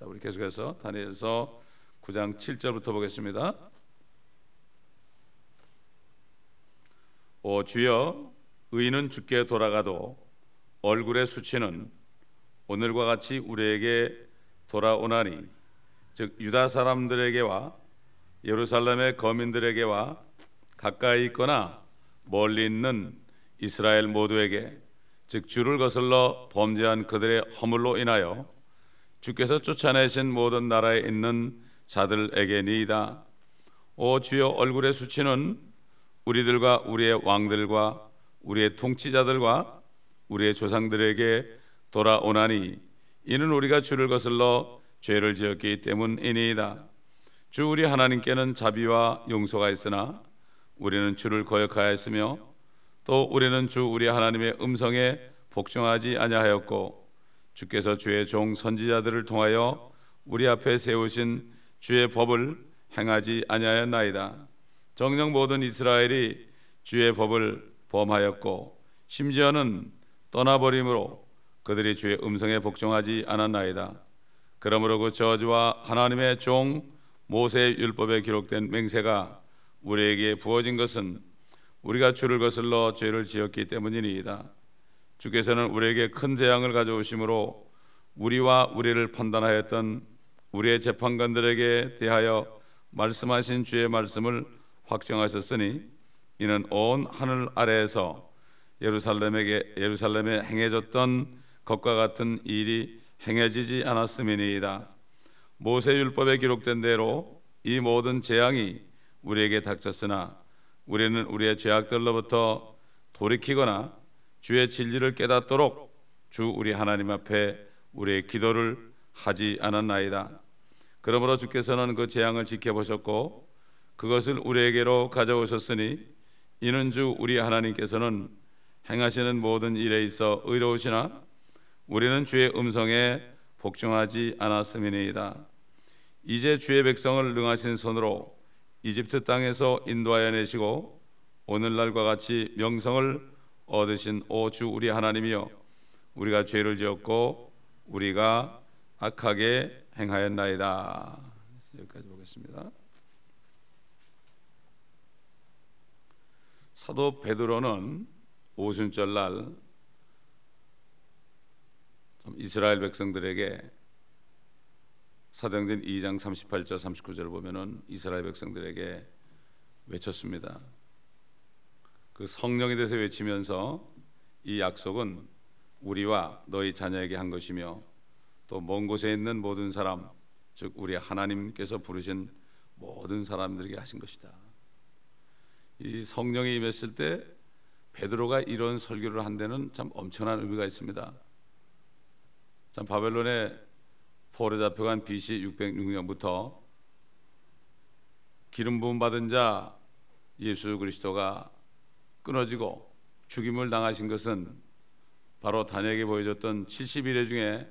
자, 우리 계속해서 다니엘서 9장 7절부터 보겠습니다. 오 주여 의인은 주께 돌아가도 얼굴의 수치는 오늘과 같이 우리에게 돌아오나니 즉 유다 사람들에게와 예루살렘의 거민들에게와 가까이 있거나 멀리 있는 이스라엘 모두에게 즉 주를 거슬러 범죄한 그들의 허물로 인하여 주께서 쫓아내신 모든 나라에 있는 자들에게니이다. 오 주여 얼굴의 수치는 우리들과 우리의 왕들과 우리의 통치자들과 우리의 조상들에게 돌아오나니 이는 우리가 주를 거슬러 죄를 지었기 때문이니이다. 주 우리 하나님께는 자비와 용서가 있으나 우리는 주를 거역하였으며 또 우리는 주 우리 하나님의 음성에 복종하지 아니하였고 주께서 주의 종 선지자들을 통하여 우리 앞에 세우신 주의 법을 행하지 아니하였나이다. 정녕 모든 이스라엘이 주의 법을 범하였고 심지어는 떠나버림으로 그들이 주의 음성에 복종하지 않았나이다. 그러므로 그 저주와 하나님의 종 모세의 율법에 기록된 맹세가 우리에게 부어진 것은 우리가 주를 거슬러 죄를 지었기 때문이니이다. 주께서는 우리에게 큰 재앙을 가져오심으로 우리와 우리를 판단하였던 우리의 재판관들에게 대하여 말씀하신 주의 말씀을 확정하셨으니 이는 온 하늘 아래에서 예루살렘에게 예루살렘에 행해졌던 것과 같은 일이 행해지지 않았음이니이다. 모세 율법에 기록된 대로 이 모든 재앙이 우리에게 닥쳤으나 우리는 우리의 죄악들로부터 돌이키거나 주의 진리를 깨닫도록 주 우리 하나님 앞에 우리의 기도를 하지 않았나이다. 그러므로 주께서는 그 재앙을 지켜보셨고 그것을 우리에게로 가져오셨으니 이는 주 우리 하나님께서는 행하시는 모든 일에 있어 의로우시나 우리는 주의 음성에 복종하지 않았음이니이다. 이제 주의 백성을 능하신 손으로 이집트 땅에서 인도하여 내시고 오늘날과 같이 명성을 얻으신 오 주 우리 하나님이여 우리가 죄를 지었고 우리가 악하게 행하였나이다. 여기까지 보겠습니다. 사도 베드로는 오순절 날 이스라엘 백성들에게 사도행전 2장 38절 39절을 보면은 이스라엘 백성들에게 외쳤습니다. 그 성령에 대해서 외치면서 이 약속은 우리와 너희 자녀에게 한 것이며 또 먼 곳에 있는 모든 사람 즉 우리 하나님께서 부르신 모든 사람들에게 하신 것이다. 이 성령이 임했을 때 베드로가 이런 설교를 한 데는 참 엄청난 의미가 있습니다. 참 바벨론에 포로 잡혀간 BC 606년부터 기름 부음 받은 자 예수 그리스도가 끊어지고 죽임을 당하신 것은 바로 다니엘에게 보여줬던 71회 중에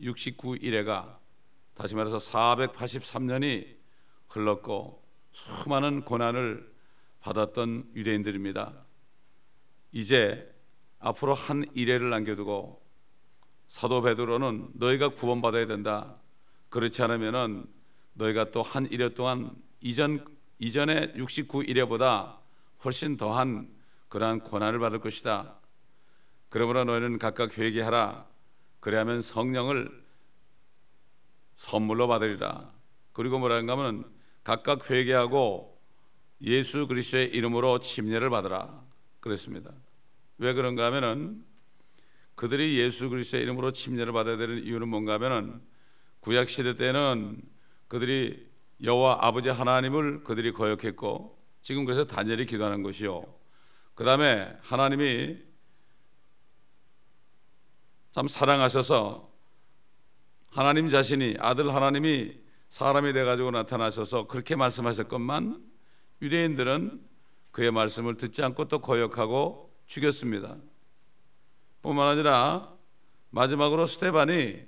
69일회가 다시 말해서 483년이 흘렀고 수많은 고난을 받았던 유대인들입니다. 이제 앞으로 한 일회를 남겨두고 사도 베드로는 너희가 구원받아야 된다. 그렇지 않으면은 너희가 또 한 일회 동안 이전 이전의 69일회보다 훨씬 더한 그러한 고난을 받을 것이다. 그러므로 너희는 각각 회개하라. 그래야면 성령을 선물로 받으리라. 그리고 뭐라는가 하면 각각 회개하고 예수 그리스도의 이름으로 침례를 받으라 그랬습니다. 왜 그런가 하면은 그들이 예수 그리스도의 이름으로 침례를 받아야 되는 이유는 뭔가 하면은 구약 시대 때는 그들이 여호와 아버지 하나님을 그들이 거역했고 지금 그래서 다니엘이 기도하는 것이요. 그 다음에 하나님이 참 사랑하셔서 하나님 자신이 아들 하나님이 사람이 돼 가지고 나타나셔서 그렇게 말씀하셨건만 유대인들은 그의 말씀을 듣지 않고 또 거역하고 죽였습니다. 뿐만 아니라 마지막으로 스테반이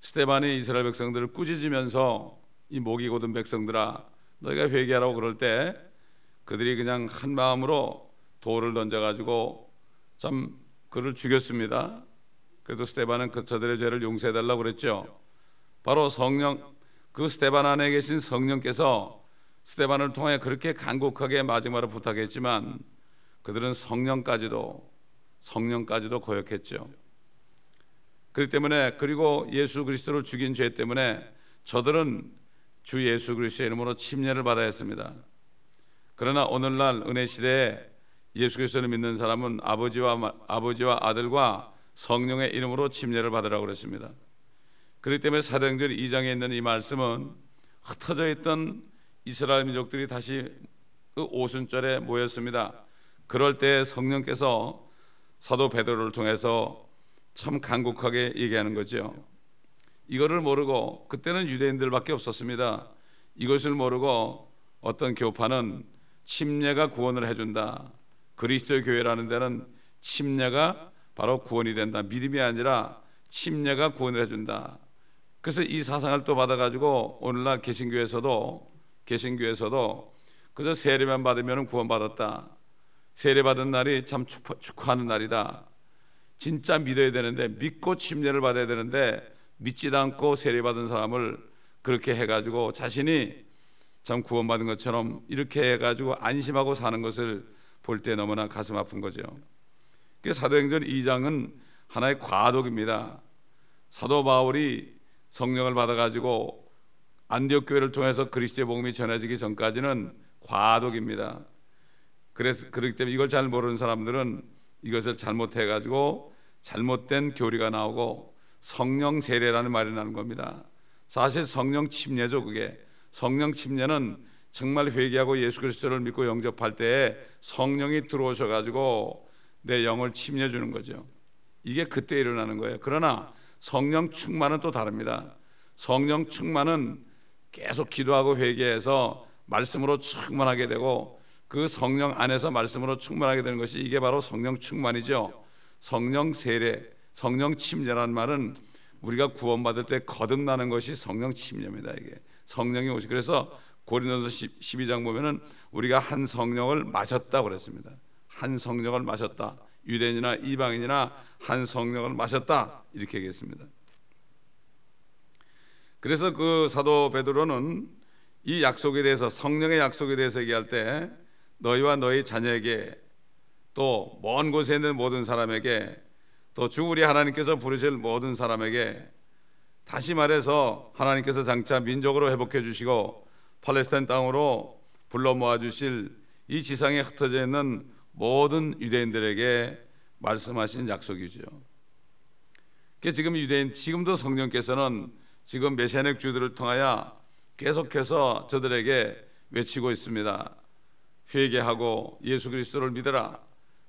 스테반이 이스라엘 백성들을 꾸짖으면서 이 목이 고든 백성들아 너희가 회개하라고 그럴 때 그들이 그냥 한 마음으로 돌을 던져 가지고 참 그를 죽였습니다. 그래도 스테반은 그 저들의 죄를 용서해 달라고 그랬죠. 바로 성령 그 스테반 안에 계신 성령께서 스테반을 통해 그렇게 간곡하게 마지막으로 부탁했지만 그들은 성령까지도 성령까지도 거역했죠. 그렇기 때문에 그리고 예수 그리스도를 죽인 죄 때문에 저들은 주 예수 그리스도의 이름으로 침례를 받아야 했습니다. 그러나 오늘날 은혜 시대에 예수 그리스도를 믿는 사람은 아버지와 아버지와 아들과 성령의 이름으로 침례를 받으라고 그랬습니다. 그렇기 때문에 사도행전 2장에 있는 이 말씀은 흩어져 있던 이스라엘 민족들이 다시 그 오순절에 모였습니다. 그럴 때 성령께서 사도 베드로를 통해서 참 간곡하게 얘기하는 거죠. 이거를 모르고 그때는 유대인들밖에 없었습니다. 이것을 모르고 어떤 교파는 침례가 구원을 해준다. 그리스도의 교회라는 데는 침례가 바로 구원이 된다. 믿음이 아니라 침례가 구원을 해준다. 그래서 이 사상을 또 받아가지고 오늘날 개신교에서도 개신교에서도 그저 세례만 받으면 구원받았다. 세례 받은 날이 참 축하하는 날이다. 진짜 믿어야 되는데 믿고 침례를 받아야 되는데 믿지도 않고 세례 받은 사람을 그렇게 해가지고 자신이 참 구원받은 것처럼 이렇게 해가지고 안심하고 사는 것을 볼 때 너무나 가슴 아픈 거죠. 사도행전 2장은 하나의 과독입니다. 사도 바울이 성령을 받아가지고 안디옥 교회를 통해서 그리스도의 복음이 전해지기 전까지는 과독입니다. 그래서 그렇기 때문에 이걸 잘 모르는 사람들은 이것을 잘못해 가지고 잘못된 교리가 나오고 성령 세례라는 말이 나는 겁니다. 사실 성령 침례죠 그게. 성령 침례는 정말 회개하고 예수 그리스도를 믿고 영접할 때에 성령이 들어오셔 가지고 내 영을 침례 주는 거죠. 이게 그때 일어나는 거예요. 그러나 성령 충만은 또 다릅니다. 성령 충만은 계속 기도하고 회개해서 말씀으로 충만하게 되고 그 성령 안에서 말씀으로 충만하게 되는 것이 이게 바로 성령 충만이죠. 성령 세례, 성령 침례라는 말은 우리가 구원받을 때 거듭나는 것이 성령 침례입니다. 이게 성령이 오시. 그래서 고린도서 12장 보면은 우리가 한 성령을 마셨다 그랬습니다. 한 성령을 마셨다. 유대인이나 이방인이나 한 성령을 마셨다 이렇게 얘기했습니다. 그래서 그 사도 베드로는 이 약속에 대해서 성령의 약속에 대해서 얘기할 때 너희와 너희 자녀에게 또 먼 곳에 있는 모든 사람에게 또 주 우리 하나님께서 부르실 모든 사람에게 다시 말해서 하나님께서 장차 민족으로 회복해 주시고 팔레스타인 땅으로 불러 모아 주실 이 지상에 흩어져 있는 모든 유대인들에게 말씀하신 약속이죠. 지금 유대인 지금도 성령께서는 지금 메시아닉 주들을 통하여 계속해서 저들에게 외치고 있습니다. 회개하고 예수 그리스도를 믿어라.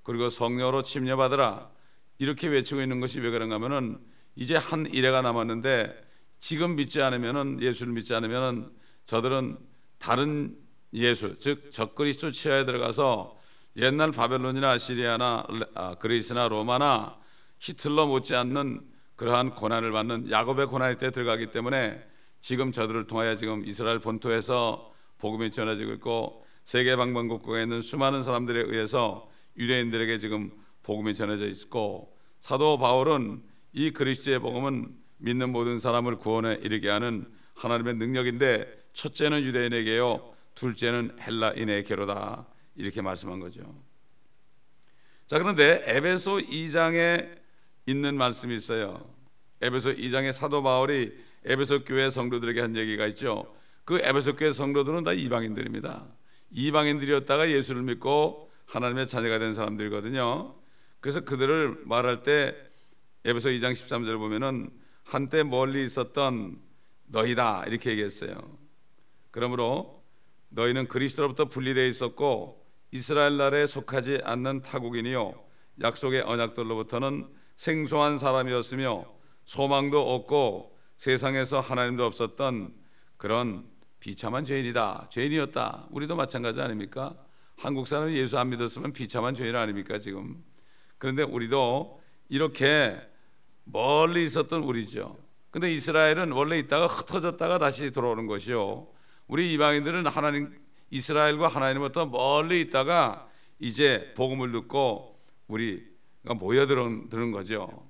그리고 성령으로 침례받으라. 이렇게 외치고 있는 것이 왜 그런가 하면은 이제 한 일회가 남았는데 지금 믿지 않으면은 예수를 믿지 않으면은 저들은 다른 예수 즉 적그리스도 치하에 들어가서 옛날 바벨론이나 시리아나 아, 그리스나 로마나 히틀러 못지않는 그러한 고난을 받는 야곱의 고난의 때 들어가기 때문에 지금 저들을 통하여 지금 이스라엘 본토에서 복음이 전해지고 있고 세계 방방곡곡에 있는 수많은 사람들에 의해서 유대인들에게 지금 복음이 전해져 있고 사도 바울은 이 그리스도의 복음은 믿는 모든 사람을 구원에 이르게 하는 하나님의 능력인데 첫째는 유대인에게요 둘째는 헬라인에게로다 이렇게 말씀한 거죠. 자 그런데 에베소 2장에 있는 말씀이 있어요. 에베소 2장에 사도 바울이 에베소 교회 성도들에게 한 얘기가 있죠. 그 에베소 교회 성도들은 다 이방인들입니다. 이방인들이었다가 예수를 믿고 하나님의 자녀가 된 사람들이거든요. 그래서 그들을 말할 때 에베소 2장 13절 보면은 한때 멀리 있었던 너희다 이렇게 얘기했어요. 그러므로 너희는 그리스도로부터 분리되어 있었고 이스라엘 나라에 속하지 않는 타국인이요 약속의 언약들로부터는 생소한 사람이었으며 소망도 없고 세상에서 하나님도 없었던 그런 비참한 죄인이다. 죄인이었다. 우리도 마찬가지 아닙니까? 한국 사람이 예수 안 믿었으면 비참한 죄인 아닙니까 지금? 그런데 우리도 이렇게 멀리 있었던 우리죠. 근데 이스라엘은 원래 있다가 흩어졌다가 다시 들어오는 것이요. 우리 이방인들은 하나님 이스라엘과 하나님부터 멀리 있다가 이제 복음을 듣고 우리가 모여드는 거죠.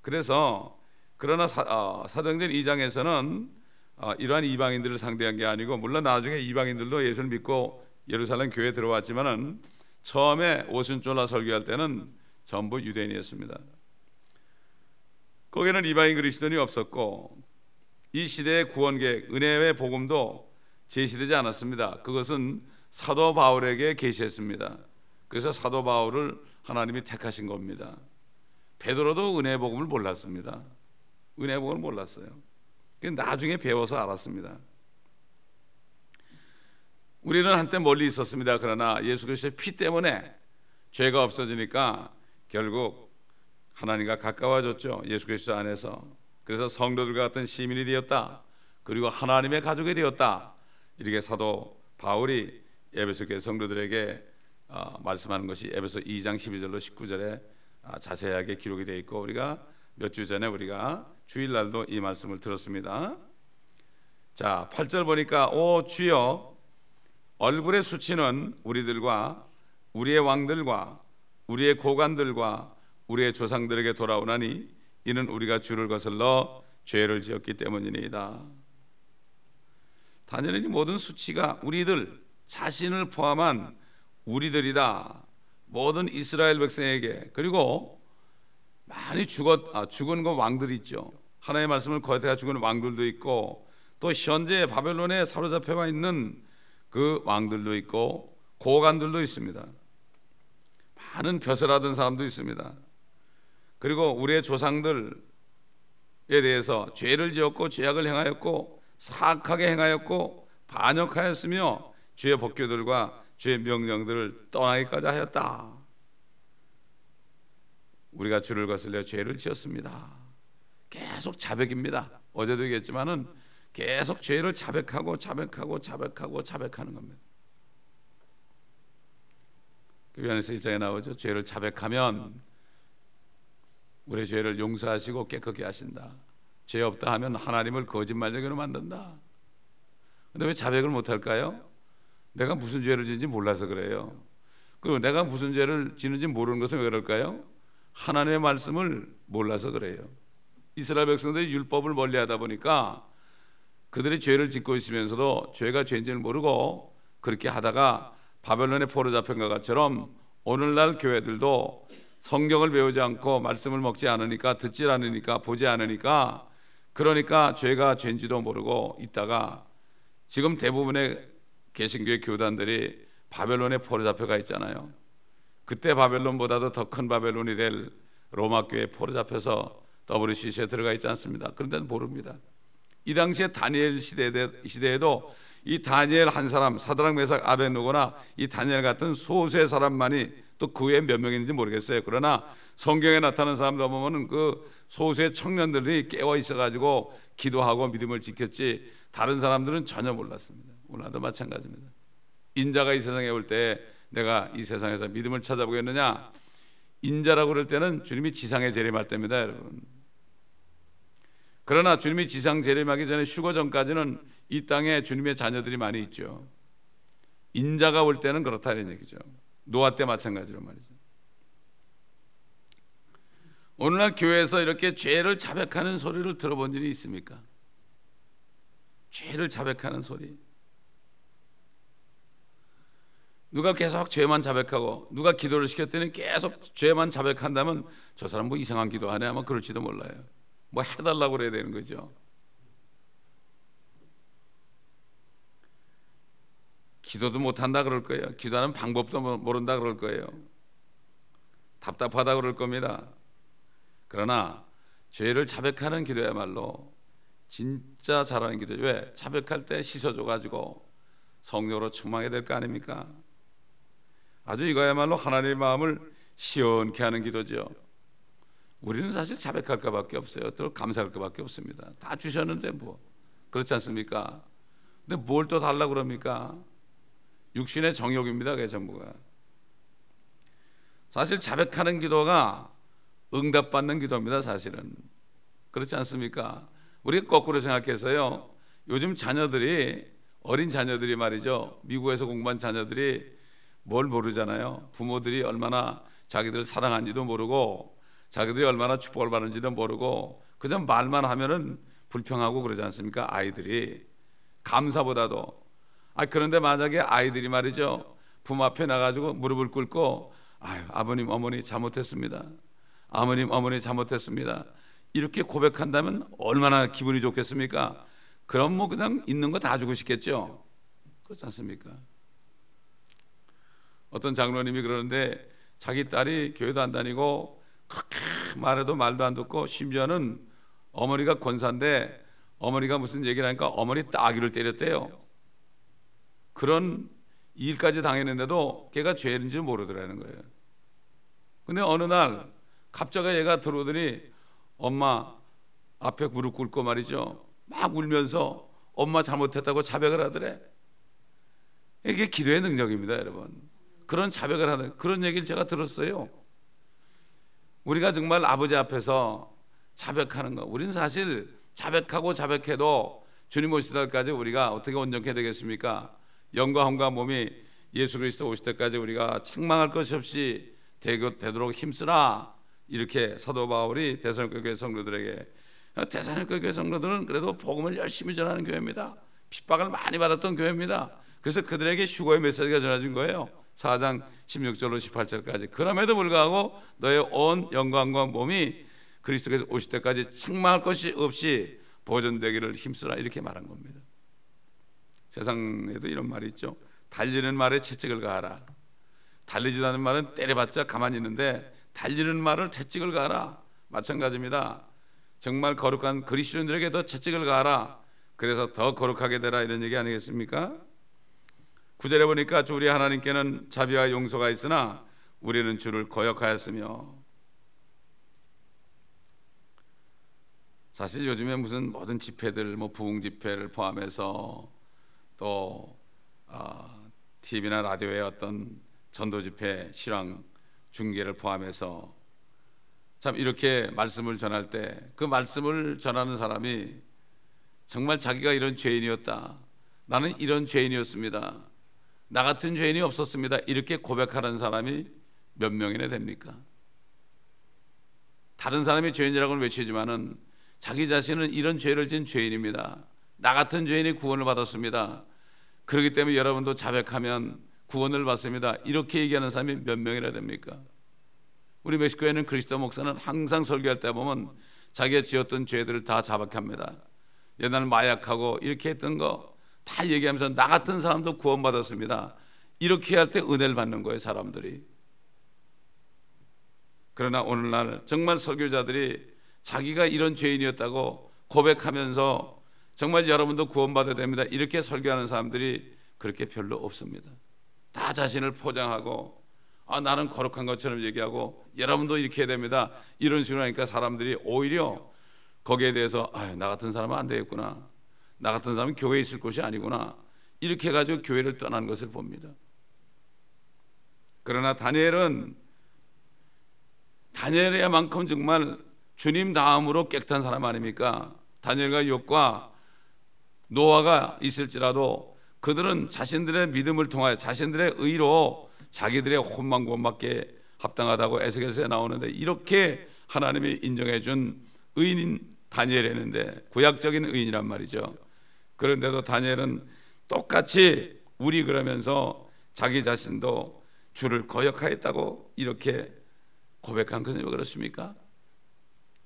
그래서 그러나 사, 어, 사도행전 2장에서는 어, 이러한 이방인들을 상대한 게 아니고 물론 나중에 이방인들도 예수를 믿고 예루살렘 교회에 들어왔지만은 처음에 오순절나 설교할 때는 전부 유대인이었습니다. 거기는 이방인 그리스도인이 없었고 이 시대의 구원계획 은혜의 복음도 제시되지 않았습니다. 그것은 사도 바울에게 계시했습니다. 그래서 사도 바울을 하나님이 택하신 겁니다. 베드로도 은혜의 복음을 몰랐습니다. 은혜의 복음을 몰랐어요. 나중에 배워서 알았습니다. 우리는 한때 멀리 있었습니다. 그러나 예수 그리스도의 피 때문에 죄가 없어지니까 결국 하나님과 가까워졌죠. 예수 그리스도 안에서. 그래서 성도들과 같은 시민이 되었다. 그리고 하나님의 가족이 되었다. 이렇게 사도 바울이 에베소 교 성도들에게 어, 말씀하는 것이 에베소 2장 12절로 19절에 어, 자세하게 기록이 되어 있고 우리가 몇 주 전에 우리가 주일날도 이 말씀을 들었습니다. 자, 8절 보니까 오 주여 얼굴의 수치는 우리들과 우리의 왕들과 우리의 고관들과 우리의 조상들에게 돌아오나니 이는 우리가 주를 거슬러 죄를 지었기 때문이니이다. 단연히 모든 수치가 우리들 자신을 포함한 우리들이다. 모든 이스라엘 백성에게 그리고 많이 죽었 아, 죽은 거 왕들 있죠. 하나님의 말씀을 거역해 죽은 왕들도 있고 또 현재 바벨론에 사로잡혀 있는 그 왕들도 있고 고관들도 있습니다. 많은 벼슬하던 사람도 있습니다. 그리고 우리의 조상들에 대해서 죄를 지었고 죄악을 행하였고 사악하게 행하였고 반역하였으며 주의 법규들과 주의 명령들을 떠나기까지 하였다. 우리가 주를 거슬려 죄를 지었습니다. 계속 자백입니다. 어제도 얘기했지만은 계속 죄를 자백하고 자백하고 자백하고 자백하는 겁니다. 교회 안에서 일장에 나오죠. 죄를 자백하면 우리의 죄를 용서하시고 깨끗게 하신다. 죄 없다 하면 하나님을 거짓말쟁이로 만든다. 근데 왜 자백을 못 할까요? 내가 무슨 죄를 지는지 몰라서 그래요. 그리고 내가 무슨 죄를 지는지 모르는 것은 왜 그럴까요? 하나님의 말씀을 몰라서 그래요. 이스라엘 백성들이 율법을 멀리하다 보니까 그들이 죄를 짓고 있으면서도 죄가 죄인지를 모르고 그렇게 하다가 바벨론의 포로 잡힌 것처럼 오늘날 교회들도 성경을 배우지 않고 말씀을 먹지 않으니까 듣지 않으니까 보지 않으니까 그러니까 죄가 죄인지도 모르고 있다가 지금 대부분의 개신교회 교단들이 바벨론에 포로 잡혀가 있잖아요. 그때 바벨론보다도 더 큰 바벨론이 될 로마 교회 포로 잡혀서 WCC에 들어가 있지 않습니다. 그런데는 모릅니다. 이 당시에 다니엘 시대에, 도 이 다니엘 한 사람 사드랑 메삭 아벤누고나 이 다니엘 같은 소수의 사람만이 또 그 외에 몇 명인지 모르겠어요. 그러나 성경에 나타난 사람들 보면은 그 소수의 청년들이 깨어 있어가지고 기도하고 믿음을 지켰지 다른 사람들은 전혀 몰랐습니다. 오늘도 마찬가지입니다. 인자가 이 세상에 올 때 내가 이 세상에서 믿음을 찾아보겠느냐? 인자라고 그럴 때는 주님이 지상에 재림할 때입니다, 여러분. 그러나 주님이 지상 재림하기 전에 휴거 전까지는 이 땅에 주님의 자녀들이 많이 있죠. 인자가 올 때는 그렇다는 얘기죠. 노아 때 마찬가지로 말이죠. 오늘날 교회에서 이렇게 죄를 자백하는 소리를 들어본 일이 있습니까? 죄를 자백하는 소리. 누가 계속 죄만 자백하고 누가 기도를 시켰더니 계속 죄만 자백한다면 저 사람 뭐 이상한 기도하네 아마 그럴지도 몰라요. 뭐 해달라고 그래야 되는 거죠. 기도도 못한다 그럴 거예요. 기도하는 방법도 모른다 그럴 거예요. 답답하다 그럴 겁니다. 그러나 죄를 자백하는 기도야말로 진짜 잘하는 기도. 왜? 자백할 때 씻어줘 가지고 성령으로 충만해야 될거 아닙니까? 아주 이거야말로 하나님의 마음을 시원케 하는 기도죠. 우리는 사실 자백할 것밖에 없어요. 또 감사할 것밖에 없습니다. 다 주셨는데 뭐 그렇지 않습니까? 근데 뭘 또 달라 그럽니까? 육신의 정욕입니다. 그게 전부가. 사실 자백하는 기도가 응답받는 기도입니다. 사실은 그렇지 않습니까? 우리가 거꾸로 생각해서요. 요즘 자녀들이 어린 자녀들이 말이죠. 미국에서 공부한 자녀들이 뭘 모르잖아요. 부모들이 얼마나 자기들 사랑하는지도 모르고 자기들이 얼마나 축복을 받는지도 모르고 그저 말만 하면은 불평하고 그러지 않습니까? 아이들이 감사보다도 아 그런데 만약에 아이들이 말이죠 부모 앞에 나가지고 무릎을 꿇고 아유 아버님 어머니 잘못했습니다. 아버님 어머니 잘못했습니다. 이렇게 고백한다면 얼마나 기분이 좋겠습니까? 그럼 뭐 그냥 있는 거 다 주고 싶겠죠. 그렇지 않습니까? 어떤 장로님이 그러는데 자기 딸이 교회도 안 다니고 그렇게 말해도 말도 안 듣고 심지어는 어머니가 권사인데 어머니가 무슨 얘기를 하니까 어머니 따귀를 때렸대요. 그런 일까지 당했는데도 걔가 죄인지 모르더라는 거예요. 근데 어느 날 갑자기 얘가 들어오더니 엄마 앞에 무릎 꿇고 말이죠. 막 울면서 엄마 잘못했다고 자백을 하더래. 이게 기도의 능력입니다, 여러분. 그런 자백을 하는 그런 얘기를 제가 들었어요. 우리가 정말 아버지 앞에서 자백하는 거. 우리는 사실 자백하고 자백해도 주님 오실 때까지 우리가 어떻게 온전케 되겠습니까? 영과 혼과 몸이 예수 그리스도 오실 때까지 우리가 책망할 것이 없이 되도록 힘쓰라. 이렇게 사도 바울이 대선교 교회 성도들에게 대선교 교회 성도들은 그래도 복음을 열심히 전하는 교회입니다. 핍박을 많이 받았던 교회입니다. 그래서 그들에게 휴거의 메시지가 전해진 거예요. 4장 16절로 18절까지. 그럼에도 불구하고 너의 온 영광과 몸이 그리스도께서 오실 때까지 책망할 것이 없이 보존되기를 힘쓰라 이렇게 말한 겁니다. 세상에도 이런 말이 있죠. 달리는 말에 채찍을 가하라. 달리지도 않는 말은 때려봤자 가만히 있는데 달리는 말을 채찍을 가하라. 마찬가지입니다. 정말 거룩한 그리스도인들에게 더 채찍을 가하라. 그래서 더 거룩하게 되라 이런 얘기 아니겠습니까? 구절에 보니까 주 우리 하나님께는 자비와 용서가 있으나 우리는 주를 거역하였으며 사실 요즘에 무슨 모든 집회들 뭐 부흥 집회를 포함해서 또 어, TV나 라디오의 어떤 전도 집회 실황 중계를 포함해서 참 이렇게 말씀을 전할 때 그 말씀을 전하는 사람이 정말 자기가 이런 죄인이었다. 나는 이런 죄인이었습니다. 나 같은 죄인이 없었습니다. 이렇게 고백하는 사람이 몇 명이나 됩니까? 다른 사람이 죄인이라고는 외치지만은 자기 자신은 이런 죄를 진 죄인입니다. 나 같은 죄인이 구원을 받았습니다. 그렇기 때문에 여러분도 자백하면 구원을 받습니다. 이렇게 얘기하는 사람이 몇 명이나 됩니까? 우리 멕시코에는 그리스도 목사는 항상 설교할 때 보면 자기가 지었던 죄들을 다 자백합니다. 옛날 마약하고 이렇게 했던 거 다 얘기하면서 나 같은 사람도 구원받았습니다. 이렇게 할 때 은혜를 받는 거예요, 사람들이. 그러나 오늘날 정말 설교자들이 자기가 이런 죄인이었다고 고백하면서 정말 여러분도 구원받아야 됩니다. 이렇게 설교하는 사람들이 그렇게 별로 없습니다. 다 자신을 포장하고 아, 나는 거룩한 것처럼 얘기하고 여러분도 이렇게 해야 됩니다. 이런 식으로 하니까 사람들이 오히려 거기에 대해서 아, 나 같은 사람은 안 되겠구나. 나 같은 사람은 교회에 있을 곳이 아니구나. 이렇게 해가지고 교회를 떠난 것을 봅니다. 그러나 다니엘은 다니엘에만큼 정말 주님 다음으로 깨끗한 사람 아닙니까? 다니엘과 욥과 노아가 있을지라도 그들은 자신들의 믿음을 통하여 자신들의 의로 자기들의 혼만 구원받게 합당하다고 에스겔서에 나오는데 이렇게 하나님이 인정해 준 의인 다니엘이었는데 구약적인 의인이란 말이죠. 그런데도 다니엘은 똑같이 우리 그러면서 자기 자신도 주를 거역하였다고 이렇게 고백한 것은 왜 그렇습니까?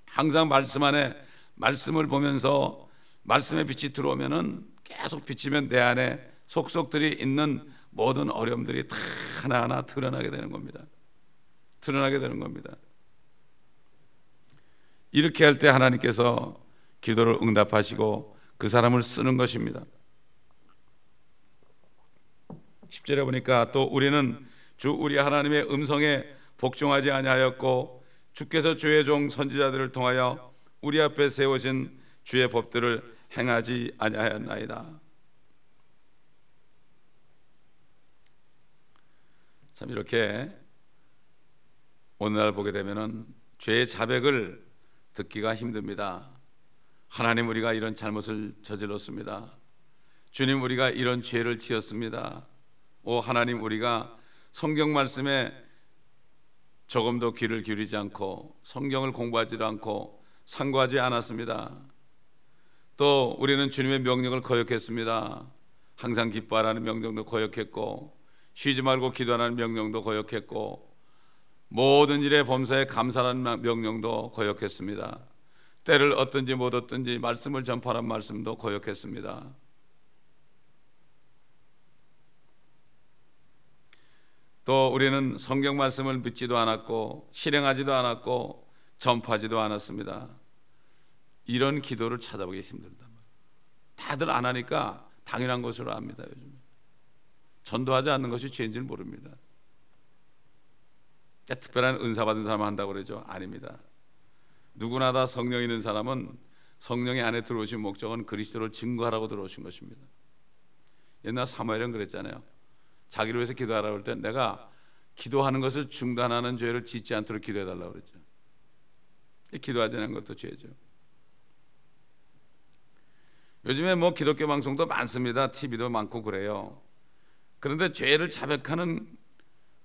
항상 말씀 안에 말씀을 보면서 말씀의 빛이 들어오면은 계속 비치면 내 안에 속속들이 있는 모든 어려움들이 다 하나하나 드러나게 되는 겁니다. 드러나게 되는 겁니다. 이렇게 할 때 하나님께서 기도를 응답하시고 그 사람을 쓰는 것입니다. 10절에 보니까 또 우리는 주 우리 하나님의 음성에 복종하지 아니하였고 주께서 주의 종 선지자들을 통하여 우리 앞에 세우신 주의 법들을 행하지 아니하였나이다. 참 이렇게 오늘날 보게 되면은 죄의 자백을 듣기가 힘듭니다. 하나님 우리가 이런 잘못을 저질렀습니다. 주님 우리가 이런 죄를 지었습니다. 오 하나님 우리가 성경 말씀에 조금도 귀를 기울이지 않고 성경을 공부하지도 않고 상고하지 않았습니다. 또 우리는 주님의 명령을 거역했습니다. 항상 기뻐하라는 명령도 거역했고 쉬지 말고 기도하라는 명령도 거역했고 모든 일에 범사에 감사하는 명령도 거역했습니다. 때를 얻든지 못 얻든지 말씀을 전파하는 말씀도 거역했습니다. 또 우리는 성경 말씀을 믿지도 않았고 실행하지도 않았고 전파하지도 않았습니다. 이런 기도를 찾아보기 힘들다. 다들 안 하니까 당연한 것으로 압니다. 요즘 전도하지 않는 것이 죄인 줄 모릅니다. 특별한 은사 받은 사람 한다고 그러죠? 아닙니다. 누구나 다 성령 있는 사람은 성령의 안에 들어오신 목적은 그리스도를 증거하라고 들어오신 것입니다. 옛날 사무엘은 그랬잖아요. 자기를 위해서 기도하라고 할때 내가 기도하는 것을 중단하는 죄를 짓지 않도록 기도해 달라고 그랬죠. 기도하지 않는 것도 죄죠. 요즘에 뭐 기독교 방송도 많습니다. TV도 많고 그래요. 그런데 죄를 자백하는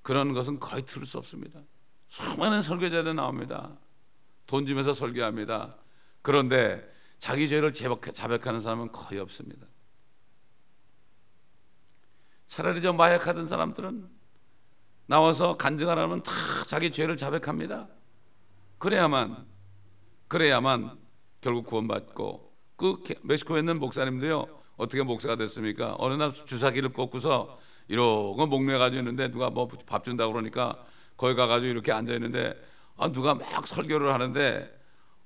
그런 것은 거의 들을 수 없습니다. 수많은 설교자들 나옵니다. 돈 주면서 설교합니다. 그런데 자기 죄를 자백하는 사람은 거의 없습니다. 차라리 저 마약하던 사람들은 나와서 간증하라면 다 자기 죄를 자백합니다. 그래야만 그래야만 결국 구원받고 그 멕시코에 있는 목사님도요 어떻게 목사가 됐습니까? 어느 날 주사기를 꽂고서 이러고 목매 가지고 있는데 누가 뭐 밥 준다고 그러니까 거기 가가지고 이렇게 앉아 있는데 아 누가 막 설교를 하는데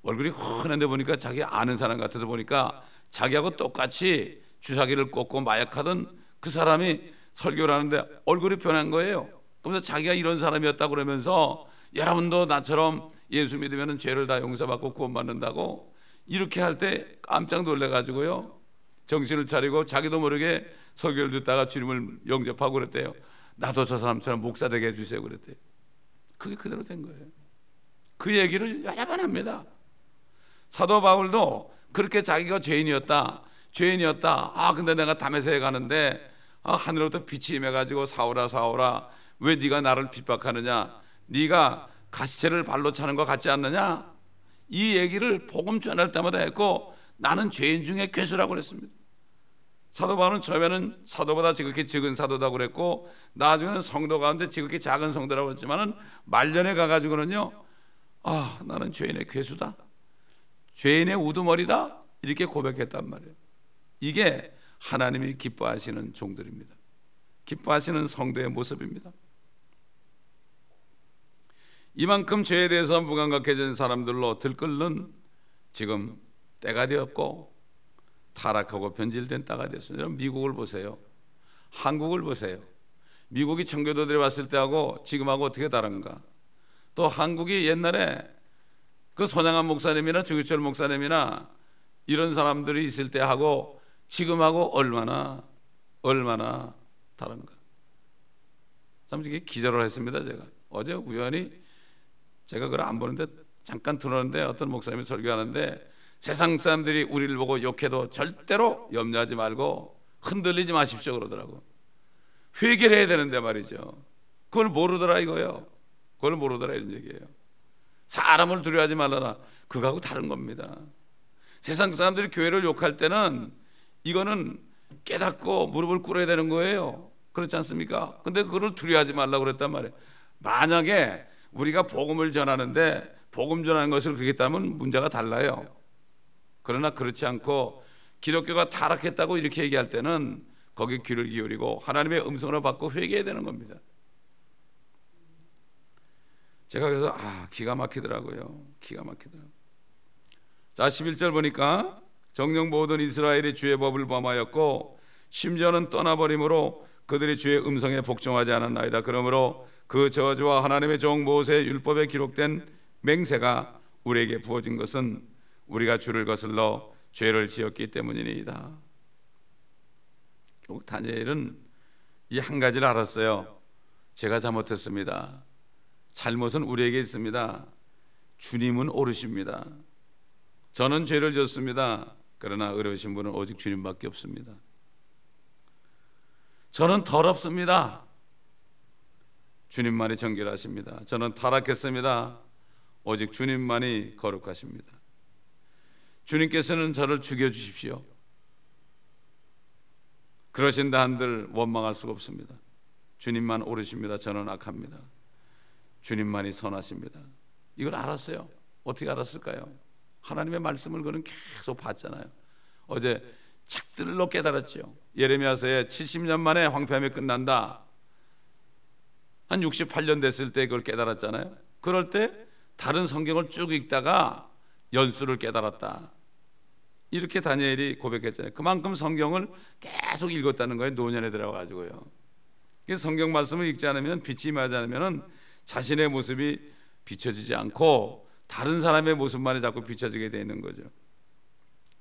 얼굴이 훤한데 보니까 자기 아는 사람 같아서 보니까 자기하고 똑같이 주사기를 꽂고 마약하던 그 사람이 설교를 하는데 얼굴이 변한 거예요. 그래서 자기가 이런 사람이었다 그러면서 여러분도 나처럼 예수 믿으면 죄를 다 용서받고 구원받는다고 이렇게 할 때 깜짝 놀래 가지고요. 정신을 차리고 자기도 모르게 설교를 듣다가 주님을 영접하고 그랬대요. 나도 저 사람처럼 목사 되게 해주세요 그랬대요. 그게 그대로 된 거예요. 그 얘기를 여러 번 합니다. 사도 바울도 그렇게 자기가 죄인이었다. 죄인이었다. 아, 근데 내가 담에서에 가는데 아, 하늘로부터 빛이 임해가지고 사오라 사오라 왜 네가 나를 핍박하느냐? 네가 가시체를 발로 차는 것 같지 않느냐? 이 얘기를 복음 전할 때마다 했고 나는 죄인 중에 괴수라고 그랬습니다. 사도 바울은 처음에는 사도보다 지극히 적은 사도다 그랬고 나중에는 성도 가운데 지극히 작은 성도라고 했지만은 말년에 가가지고는요 아 나는 죄인의 괴수다. 죄인의 우두머리다. 이렇게 고백했단 말이에요. 이게 하나님이 기뻐하시는 종들입니다. 기뻐하시는 성도의 모습입니다 이만큼 죄에 대해서 무감각해진 사람들로 들끓는 지금 때가 되었고 타락하고 변질된 때가 됐어요. 여러분 미국을 보세요. 한국을 보세요. 미국이 청교도들이 왔을 때하고 지금하고 어떻게 다른가? 또 한국이 옛날에 그 손양한 목사님이나 주기철 목사님이나 이런 사람들이 있을 때하고 지금하고 얼마나 얼마나 다른가? 참 이게 기절을 했습니다 제가 어제 우연히 제가 그걸 안 보는데 잠깐 들었는데 어떤 목사님이 설교하는데 세상 사람들이 우리를 보고 욕해도 절대로 염려하지 말고 흔들리지 마십시오 그러더라고. 회개를 해야 되는데 말이죠. 그걸 모르더라 이거요. 그걸 모르더라 이런 얘기예요. 사람을 두려워하지 말라라. 그거하고 다른 겁니다. 세상 사람들이 교회를 욕할 때는 이거는 깨닫고 무릎을 꿇어야 되는 거예요. 그렇지 않습니까? 근데 그거를 두려워하지 말라고 그랬단 말이에요. 만약에 우리가 복음을 전하는데 복음 전하는 것을 그렇게 따면 문제가 달라요. 그러나 그렇지 않고 기독교가 타락했다고 이렇게 얘기할 때는 거기 귀를 기울이고 하나님의 음성을 받고 회개해야 되는 겁니다. 제가 그래서 아 기가 막히더라고요. 기가 막히더라고요. 자 11절 보니까 정령 모든 이스라엘이 주의 법을 범하였고 심지어는 떠나버림으로 그들이 주의 음성에 복종하지 않았나이다. 그러므로 그 저주와 하나님의 종 모세의 율법에 기록된 맹세가 우리에게 부어진 것은 우리가 주를 거슬러 죄를 지었기 때문이니이다. 결국 다니엘은 이 한 가지를 알았어요. 제가 잘못했습니다. 잘못은 우리에게 있습니다. 주님은 옳으십니다. 저는 죄를 졌습니다. 그러나 의로우신 분은 오직 주님밖에 없습니다. 저는 더럽습니다. 주님만이 정결하십니다. 저는 타락했습니다. 오직 주님만이 거룩하십니다. 주님께서는 저를 죽여 주십시오. 그러신다 한들 원망할 수가 없습니다. 주님만 오르십니다. 저는 악합니다. 주님만이 선하십니다. 이걸 알았어요. 어떻게 알았을까요? 하나님의 말씀을 그는 계속 봤잖아요. 어제 책들로 깨달았죠. 예레미야서에 70년 만에 황폐함이 끝난다. 한 68년 됐을 때 그걸 깨달았잖아요. 그럴 때 다른 성경을 쭉 읽다가 연수를 깨달았다. 이렇게 다니엘이 고백했잖아요. 그만큼 성경을 계속 읽었다는 거예요. 노년에 들어가지고요. 그래서 성경 말씀을 읽지 않으면 빛이 임하지 않으면 자신의 모습이 비춰지지 않고 다른 사람의 모습만이 자꾸 비춰지게 되는 거죠.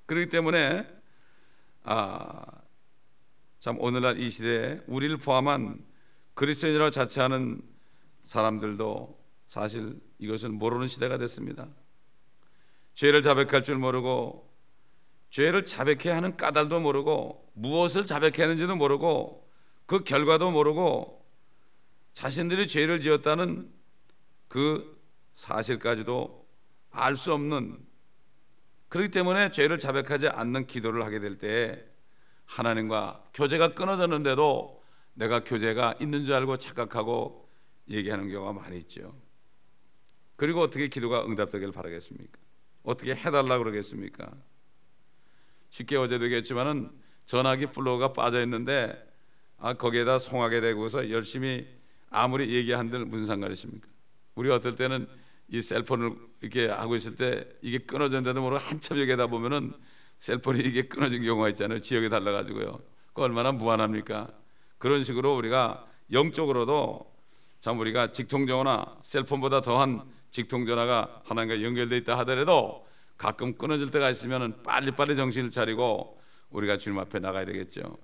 그렇기 때문에 아, 참 오늘날 이 시대에 우리를 포함한 그리스도인이라고 자처하는 사람들도 사실 이것을 모르는 시대가 됐습니다. 죄를 자백할 줄 모르고 죄를 자백해 하는 까닭도 모르고 무엇을 자백해 하는지도 모르고 그 결과도 모르고 자신들이 죄를 지었다는 그 사실까지도 알 수 없는 그렇기 때문에 죄를 자백하지 않는 기도를 하게 될 때 하나님과 교제가 끊어졌는데도 내가 교제가 있는 줄 알고 착각하고 얘기하는 경우가 많이 있죠. 그리고 어떻게 기도가 응답되길 바라겠습니까? 어떻게 해달라 그러겠습니까? 쉽게 어제도 얘기했지만은 전화기 플러그가 빠져 있는데 아 거기에다 송화기 대고서 열심히 아무리 얘기한들 무슨 상관이 있습니까? 우리 어떨 때는 이 셀폰을 이렇게 하고 있을 때 이게 끊어졌는데도 모르고 한참 얘기하다 보면은 셀폰이 이게 끊어진 경우가 있잖아요. 지역에 달라가지고요. 그 얼마나 무한합니까? 그런 식으로 우리가 영적으로도 참 우리가 직통전화 셀폰보다 더한 직통전화가 하나님과 연결돼 있다 하더라도 가끔 끊어질 때가 있으면 빨리빨리 정신을 차리고 우리가 주님 앞에 나가야 되겠죠.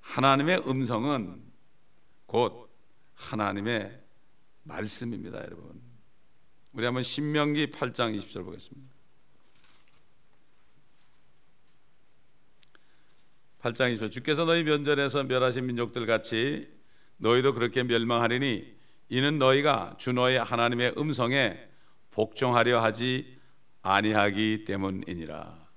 하나님의 음성은 곧 하나님의 말씀입니다, 여러분. 우리 한번 신명기 8장 20절 보겠습니다. 8장 20절 주께서 너희 면전에서 멸하신 민족들 같이 너희도 그렇게 멸망하리니 이는 너희가 주 너희 하나님의 음성에 복종하려 하지 아니하기 때문이니라.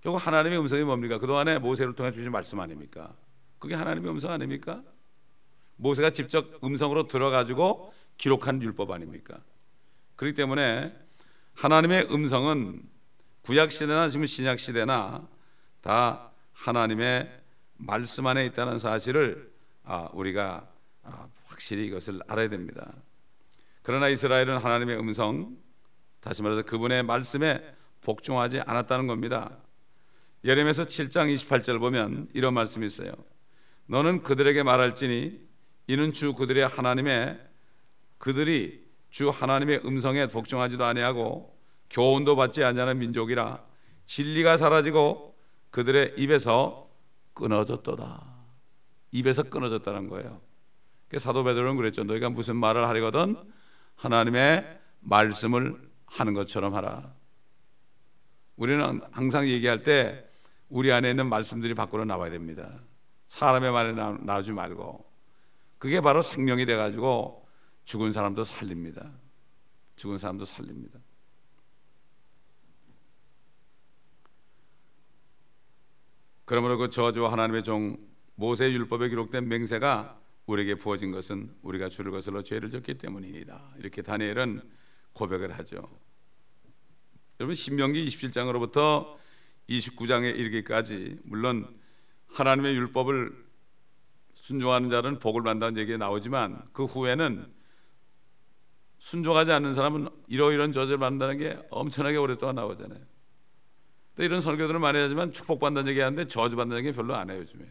결국 하나님의 음성이 뭡니까? 그동안에 모세를 통해 주신 말씀 아닙니까? 그게 하나님의 음성 아닙니까? 모세가 직접 음성으로 들어가지고 기록한 율법 아닙니까? 그렇기 때문에 하나님의 음성은 구약 시대나 지금 신약 시대나 다 하나님의 말씀 안에 있다는 사실을 아, 우리가 아, 확실히 이것을 알아야 됩니다. 그러나 이스라엘은 하나님의 음성, 다시 말해서 그분의 말씀에 복종하지 않았다는 겁니다. 예레미야서 7장 28절 보면 이런 말씀이 있어요. 너는 그들에게 말할지니 이는 주 그들의 하나님의 그들이 주 하나님의 음성에 복종하지도 아니하고 교훈도 받지 아니하는 민족이라 진리가 사라지고 그들의 입에서 끊어졌도다. 입에서 끊어졌다는 거예요. 사도 베드로는 그랬죠. 너희가 무슨 말을 하려거든 하나님의 말씀을 하는 것처럼 하라. 우리는 항상 얘기할 때 우리 안에 있는 말씀들이 밖으로 나와야 됩니다. 사람의 말에 나오지 말고 그게 바로 생명이 돼 가지고 죽은 사람도 살립니다. 죽은 사람도 살립니다. 그러므로 그 저주와 하나님의 종 모세 율법에 기록된 맹세가 우리에게 부어진 것은 우리가 주를 거슬러 죄를 졌기 때문이다. 이렇게 다니엘은 고백을 하죠. 여러분 신명기 27장으로부터 29장에 이르기까지 물론 하나님의 율법을 순종하는 자는 복을 받는다는 얘기가 나오지만 그 후에는 순종하지 않는 사람은 이러이런 저주를 받는다는 게 엄청나게 오랫동안 나오잖아요. 또 이런 설교들을 많이 하지만 축복받는 얘기 하는데 저주받는 얘기 별로 안 해요 요즘에.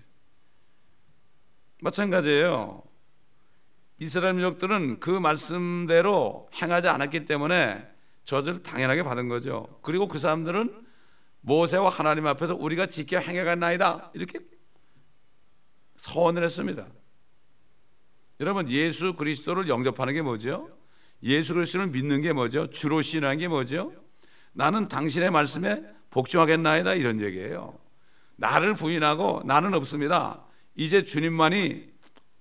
마찬가지예요. 이스라엘 민족들은 그 말씀대로 행하지 않았기 때문에 저주를 당연하게 받은 거죠. 그리고 그 사람들은 모세와 하나님 앞에서 우리가 지켜 행해간 나이다 이렇게 서원을 했습니다. 여러분 예수 그리스도를 영접하는 게 뭐죠? 예수 그리스도를 믿는 게 뭐죠? 주로 신하는 게 뭐죠? 나는 당신의 말씀에 복종하겠나이다 이런 얘기예요. 나를 부인하고 나는 없습니다. 이제 주님만이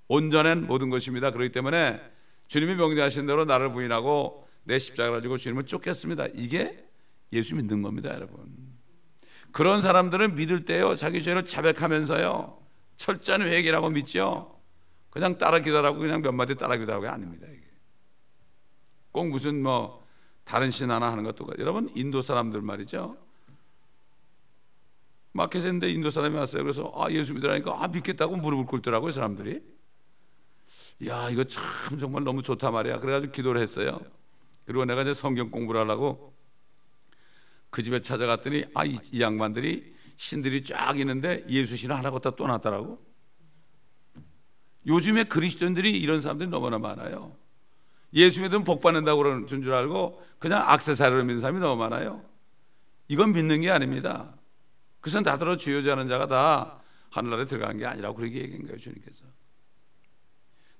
온전한 모든 것입니다. 그렇기 때문에 주님이 명제하신 대로 나를 부인하고 내 십자가를 가지고 주님을 쫓겠습니다. 이게 예수 믿는 겁니다, 여러분. 그런 사람들은 믿을 때요, 자기 죄를 자백하면서요, 철저한 회개라고 믿죠. 그냥 따라 기도하고 그냥 몇 마디 따라 기도하고 아닙니다. 이게. 꼭 무슨 뭐 다른 신 하나 하는 것도 여러분 인도 사람들 말이죠. 마켓인데 인도 사람이 왔어요. 그래서 아 예수 믿으라니까 아 믿겠다고 무릎을 꿇더라고요 사람들이. 야 이거 참 정말 너무 좋다 말이야. 그래가지고 기도를 했어요. 그리고 내가 이제 성경 공부를 하려고 그 집에 찾아갔더니 아이 이 양반들이 신들이 쫙 있는데 예수 신을 하나 갖다 또 놨더라고. 요즘에 그리스도인들이 이런 사람들이 너무나 많아요. 예수 믿으면 복 받는다고 그러는 줄 알고 그냥 악세사리로 믿는 사람이 너무 많아요. 이건 믿는 게 아닙니다. 그것은 다들어 주여자는 자가 다 하늘나라에 들어가는 게 아니라고 그렇게 얘기한 거예요 주님께서.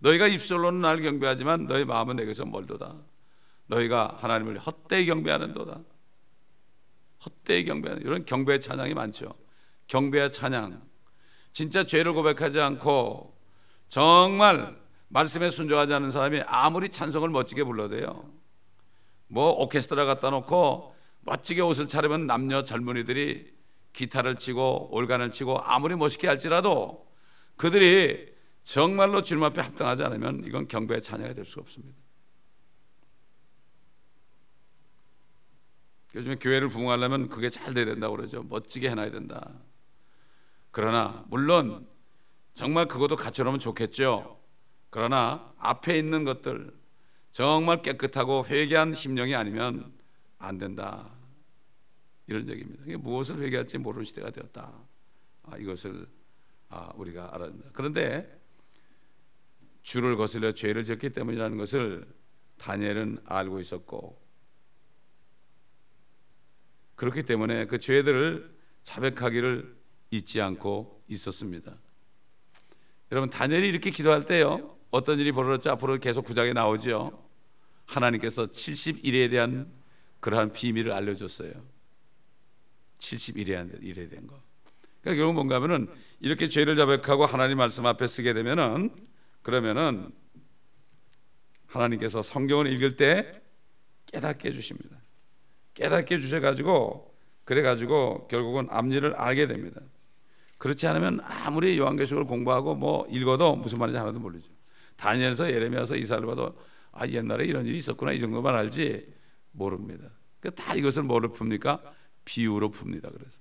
너희가 입술로는 날 경배하지만 너희 마음은 내게서 멀도다. 너희가 하나님을 헛되이 경배하는도다. 헛되이 경배하는 이런 경배의 찬양이 많죠. 경배의 찬양. 진짜 죄를 고백하지 않고 정말 말씀에 순종하지 않는 사람이 아무리 찬송을 멋지게 불러도요. 뭐 오케스트라 갖다 놓고 멋지게 옷을 차리면 남녀 젊은이들이 기타를 치고 올간을 치고 아무리 멋있게 할지라도 그들이 정말로 주님 앞에 합당하지 않으면 이건 경배의 찬양이 될 수가 없습니다. 요즘에 교회를 부흥하려면 그게 잘 돼야 된다고 그러죠. 멋지게 해놔야 된다. 그러나 물론 정말 그것도 갖춰놓으면 좋겠죠. 그러나 앞에 있는 것들 정말 깨끗하고 회개한 심령이 아니면 안 된다. 이런 얘기입니다. 무엇을 회개할지 모르는 시대가 되었다. 아, 이것을 아, 우리가 된다. 그런데 주를 거슬려 죄를 졌기 때문이라는 것을 다니엘은 알고 있었고 그렇기 때문에 그 죄들을 자백하기를 잊지 않고 있었습니다. 여러분 다니엘이 이렇게 기도할 때요. 어떤 일이 벌어졌지 앞으로 계속 구장에 나오죠. 하나님께서 71에 대한 그러한 비밀을 알려줬어요. 71에 일에 대한 거. 그러니까 결국 뭔가 하면은 이렇게 죄를 자백하고 하나님 말씀 앞에 쓰게 되면은 그러면은 하나님께서 성경을 읽을 때 깨닫게 해 주십니다. 깨닫게 해 주셔 가지고 그래 가지고 결국은 앞일을 알게 됩니다. 그렇지 않으면 아무리 요한계시록을 공부하고 뭐 읽어도 무슨 말인지 하나도 모르죠. 다니엘서 예레미야서 이사를 봐도 아 옛날에 이런 일이 있었구나 이 정도만 알지 모릅니다. 그러니까 다 이것을 뭐로 풉니까? 비유로 풉니다. 그래서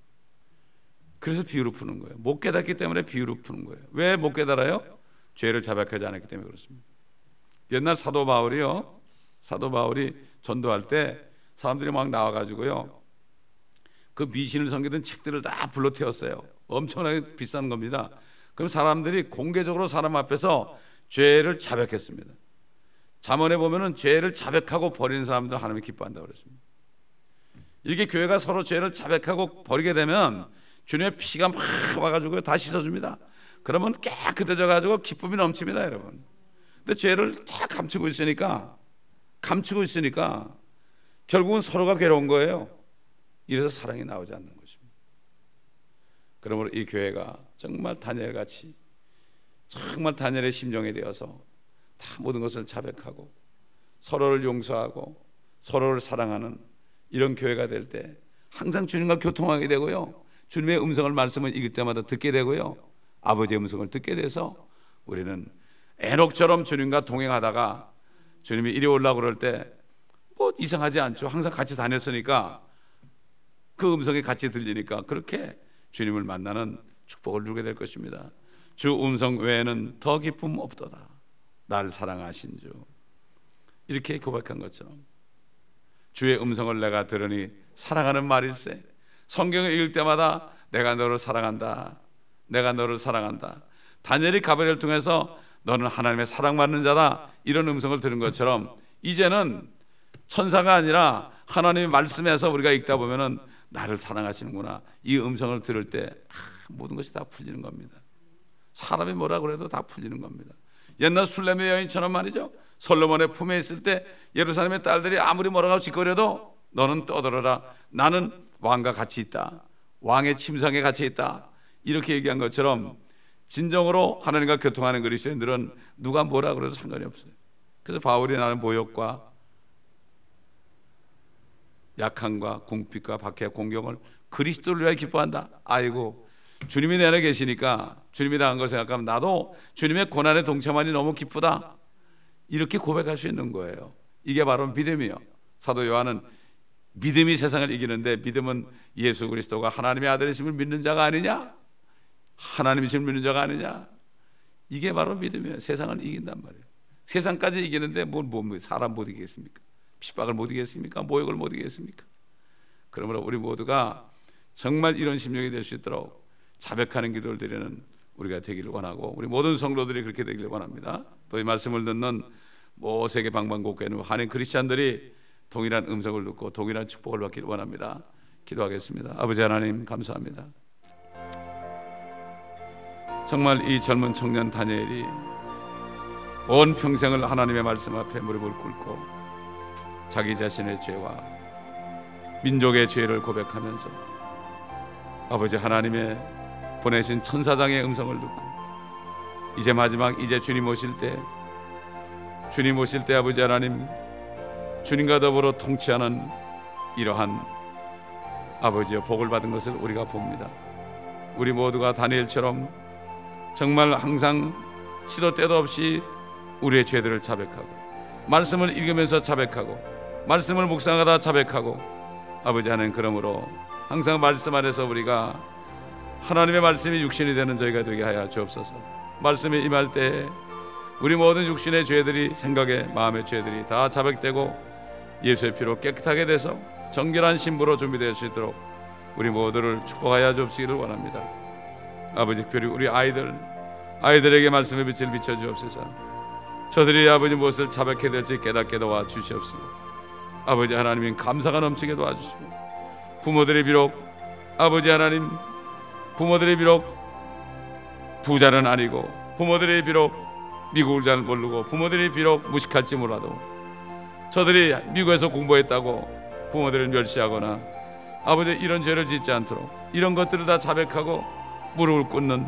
그래서 비유로 푸는 거예요. 못 깨닫기 때문에 비유로 푸는 거예요. 왜 못 깨달아요? 죄를 자백하지 않았기 때문에 그렇습니다. 옛날 사도 바울이요. 사도 바울이 전도할 때 사람들이 막 나와가지고요. 그 미신을 섬기던 책들을 다 불러 태웠어요. 엄청나게 비싼 겁니다. 그럼 사람들이 공개적으로 사람 앞에서 죄를 자백했습니다. 잠언에 보면은 죄를 자백하고 버리는 사람들 하나님이 기뻐한다 그랬습니다. 이렇게 교회가 서로 죄를 자백하고 버리게 되면 주님의 피가 막 와가지고 다 씻어줍니다. 그러면 깨끗해져 가지고 기쁨이 넘칩니다, 여러분. 근데 죄를 다 감추고 있으니까 감추고 있으니까 결국은 서로가 괴로운 거예요. 이래서 사랑이 나오지 않는 것입니다. 그러므로 이 교회가 정말 다니엘 같이 정말 다니엘의 심정에 되어서 다 모든 것을 자백하고 서로를 용서하고 서로를 사랑하는 이런 교회가 될 때 항상 주님과 교통하게 되고요. 주님의 음성을 말씀을 읽을 때마다 듣게 되고요. 아버지의 음성을 듣게 돼서 우리는 에녹처럼 주님과 동행하다가 주님이 이리 올라고 그럴 때 뭐 이상하지 않죠. 항상 같이 다녔으니까 그 음성이 같이 들리니까 그렇게 주님을 만나는 축복을 누게 될 것입니다. 주 음성 외에는 더 기쁨 없도다. 나를 사랑하신 주. 이렇게 고백한 것처럼 주의 음성을 내가 들으니 사랑하는 말일세. 성경을 읽을 때마다 내가 너를 사랑한다. 내가 너를 사랑한다. 다니엘이 가브리엘 통해서 너는 하나님의 사랑받는 자다. 이런 음성을 들은 것처럼 이제는 천사가 아니라 하나님의 말씀에서 우리가 읽다 보면은 나를 사랑하시는구나. 이 음성을 들을 때 아, 모든 것이 다 풀리는 겁니다. 사람이 뭐라 그래도 다 풀리는 겁니다. 옛날 술레의 여인처럼 말이죠. 솔로몬의 품에 있을 때 예루살렘의 딸들이 아무리 뭐라고 짓거려도 너는 떠들어라. 나는 왕과 같이 있다. 왕의 침상에 같이 있다. 이렇게 얘기한 것처럼 진정으로 하나님과 교통하는 그리스도인들은 누가 뭐라 그래도 상관이 없어요. 그래서 바울이 나는 모욕과 약함과 궁핍과 박해 공경을 그리스도를 위하여 기뻐한다. 아이고 주님이 내 안에 계시니까 주님이 당한 걸 생각하면 나도 주님의 고난에 동참하니 너무 기쁘다. 이렇게 고백할 수 있는 거예요. 이게 바로 믿음이요. 사도 요한은 믿음이 세상을 이기는데 믿음은 예수 그리스도가 하나님의 아들이심을 믿는 자가 아니냐? 하나님이심을 믿는 자가 아니냐? 이게 바로 믿음이에요. 세상을 이긴단 말이에요. 세상까지 이기는데 뭐, 뭐, 뭐 사람 못 이기겠습니까? 핍박을 못 이기겠습니까? 모욕을 못 이기겠습니까? 그러므로 우리 모두가 정말 이런 심령이 될 수 있도록 자백하는 기도를 드리는 우리가 되기를 원하고 우리 모든 성도들이 그렇게 되기를 원합니다. 또 이 말씀을 듣는 모 세계 방방곡곡에 있는 한인 크리스찬들이 동일한 음성을 듣고 동일한 축복을 받기를 원합니다. 기도하겠습니다. 아버지 하나님 감사합니다. 정말 이 젊은 청년 다니엘이 온 평생을 하나님의 말씀 앞에 무릎을 꿇고 자기 자신의 죄와 민족의 죄를 고백하면서 아버지 하나님의 보내신 천사장의 음성을 듣고 이제 마지막 이제 주님 오실 때 주님 오실 때 아버지 하나님 주님과 더불어 통치하는 이러한 아버지의 복을 받은 것을 우리가 봅니다. 우리 모두가 다니엘처럼 정말 항상 시도 때도 없이 우리의 죄들을 자백하고 말씀을 읽으면서 자백하고 말씀을 묵상하다 자백하고 아버지 하나님 그러므로 항상 말씀 안에서 우리가 하나님의 말씀이 육신이 되는 저희가 되게 하여 주옵소서. 말씀이 임할 때 우리 모든 육신의 죄들이 생각에 마음의 죄들이 다 자백되고 예수의 피로 깨끗하게 돼서 정결한 신부로 준비될 수 있도록 우리 모두를 축복하여 주옵시기를 원합니다. 아버지 특별히 우리 아이들 아이들에게 말씀의 빛을 비춰 주옵소서. 저들이 아버지 무엇을 자백해야 될지 깨닫게 도와 주시옵소서. 아버지 하나님인 감사가 넘치게 도와주시고 부모들이 비록 아버지 하나님 부모들이 비록 부자는 아니고 부모들이 비록 미국을 잘 모르고 부모들이 비록 무식할지 몰라도 저들이 미국에서 공부했다고 부모들을 멸시하거나 아버지 이런 죄를 짓지 않도록 이런 것들을 다 자백하고 무릎을 꿇는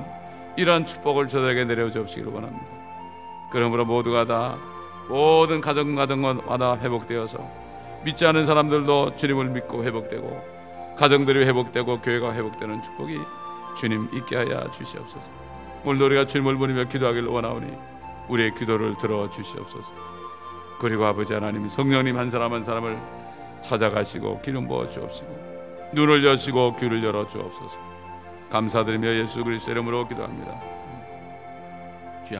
이러한 축복을 저들에게 내려 주옵시기를 원합니다. 그러므로 모두가 다 모든 가정 가정마다 회복되어서 믿지 않은 사람들도 주님을 믿고 회복되고 가정들이 회복되고 교회가 회복되는 축복이 주님 있게 하여 주시옵소서. 오늘 우리가 주님을 부르며 기도하기를 원하오니 우리의 기도를 들어 주시옵소서. 그리고 아버지 하나님 성령님 한 사람 한 사람을 찾아가시고 기름 부어 주옵시고 눈을 여시고 귀를 열어 주옵소서. 감사드리며 예수 그리스도 이름으로 기도합니다.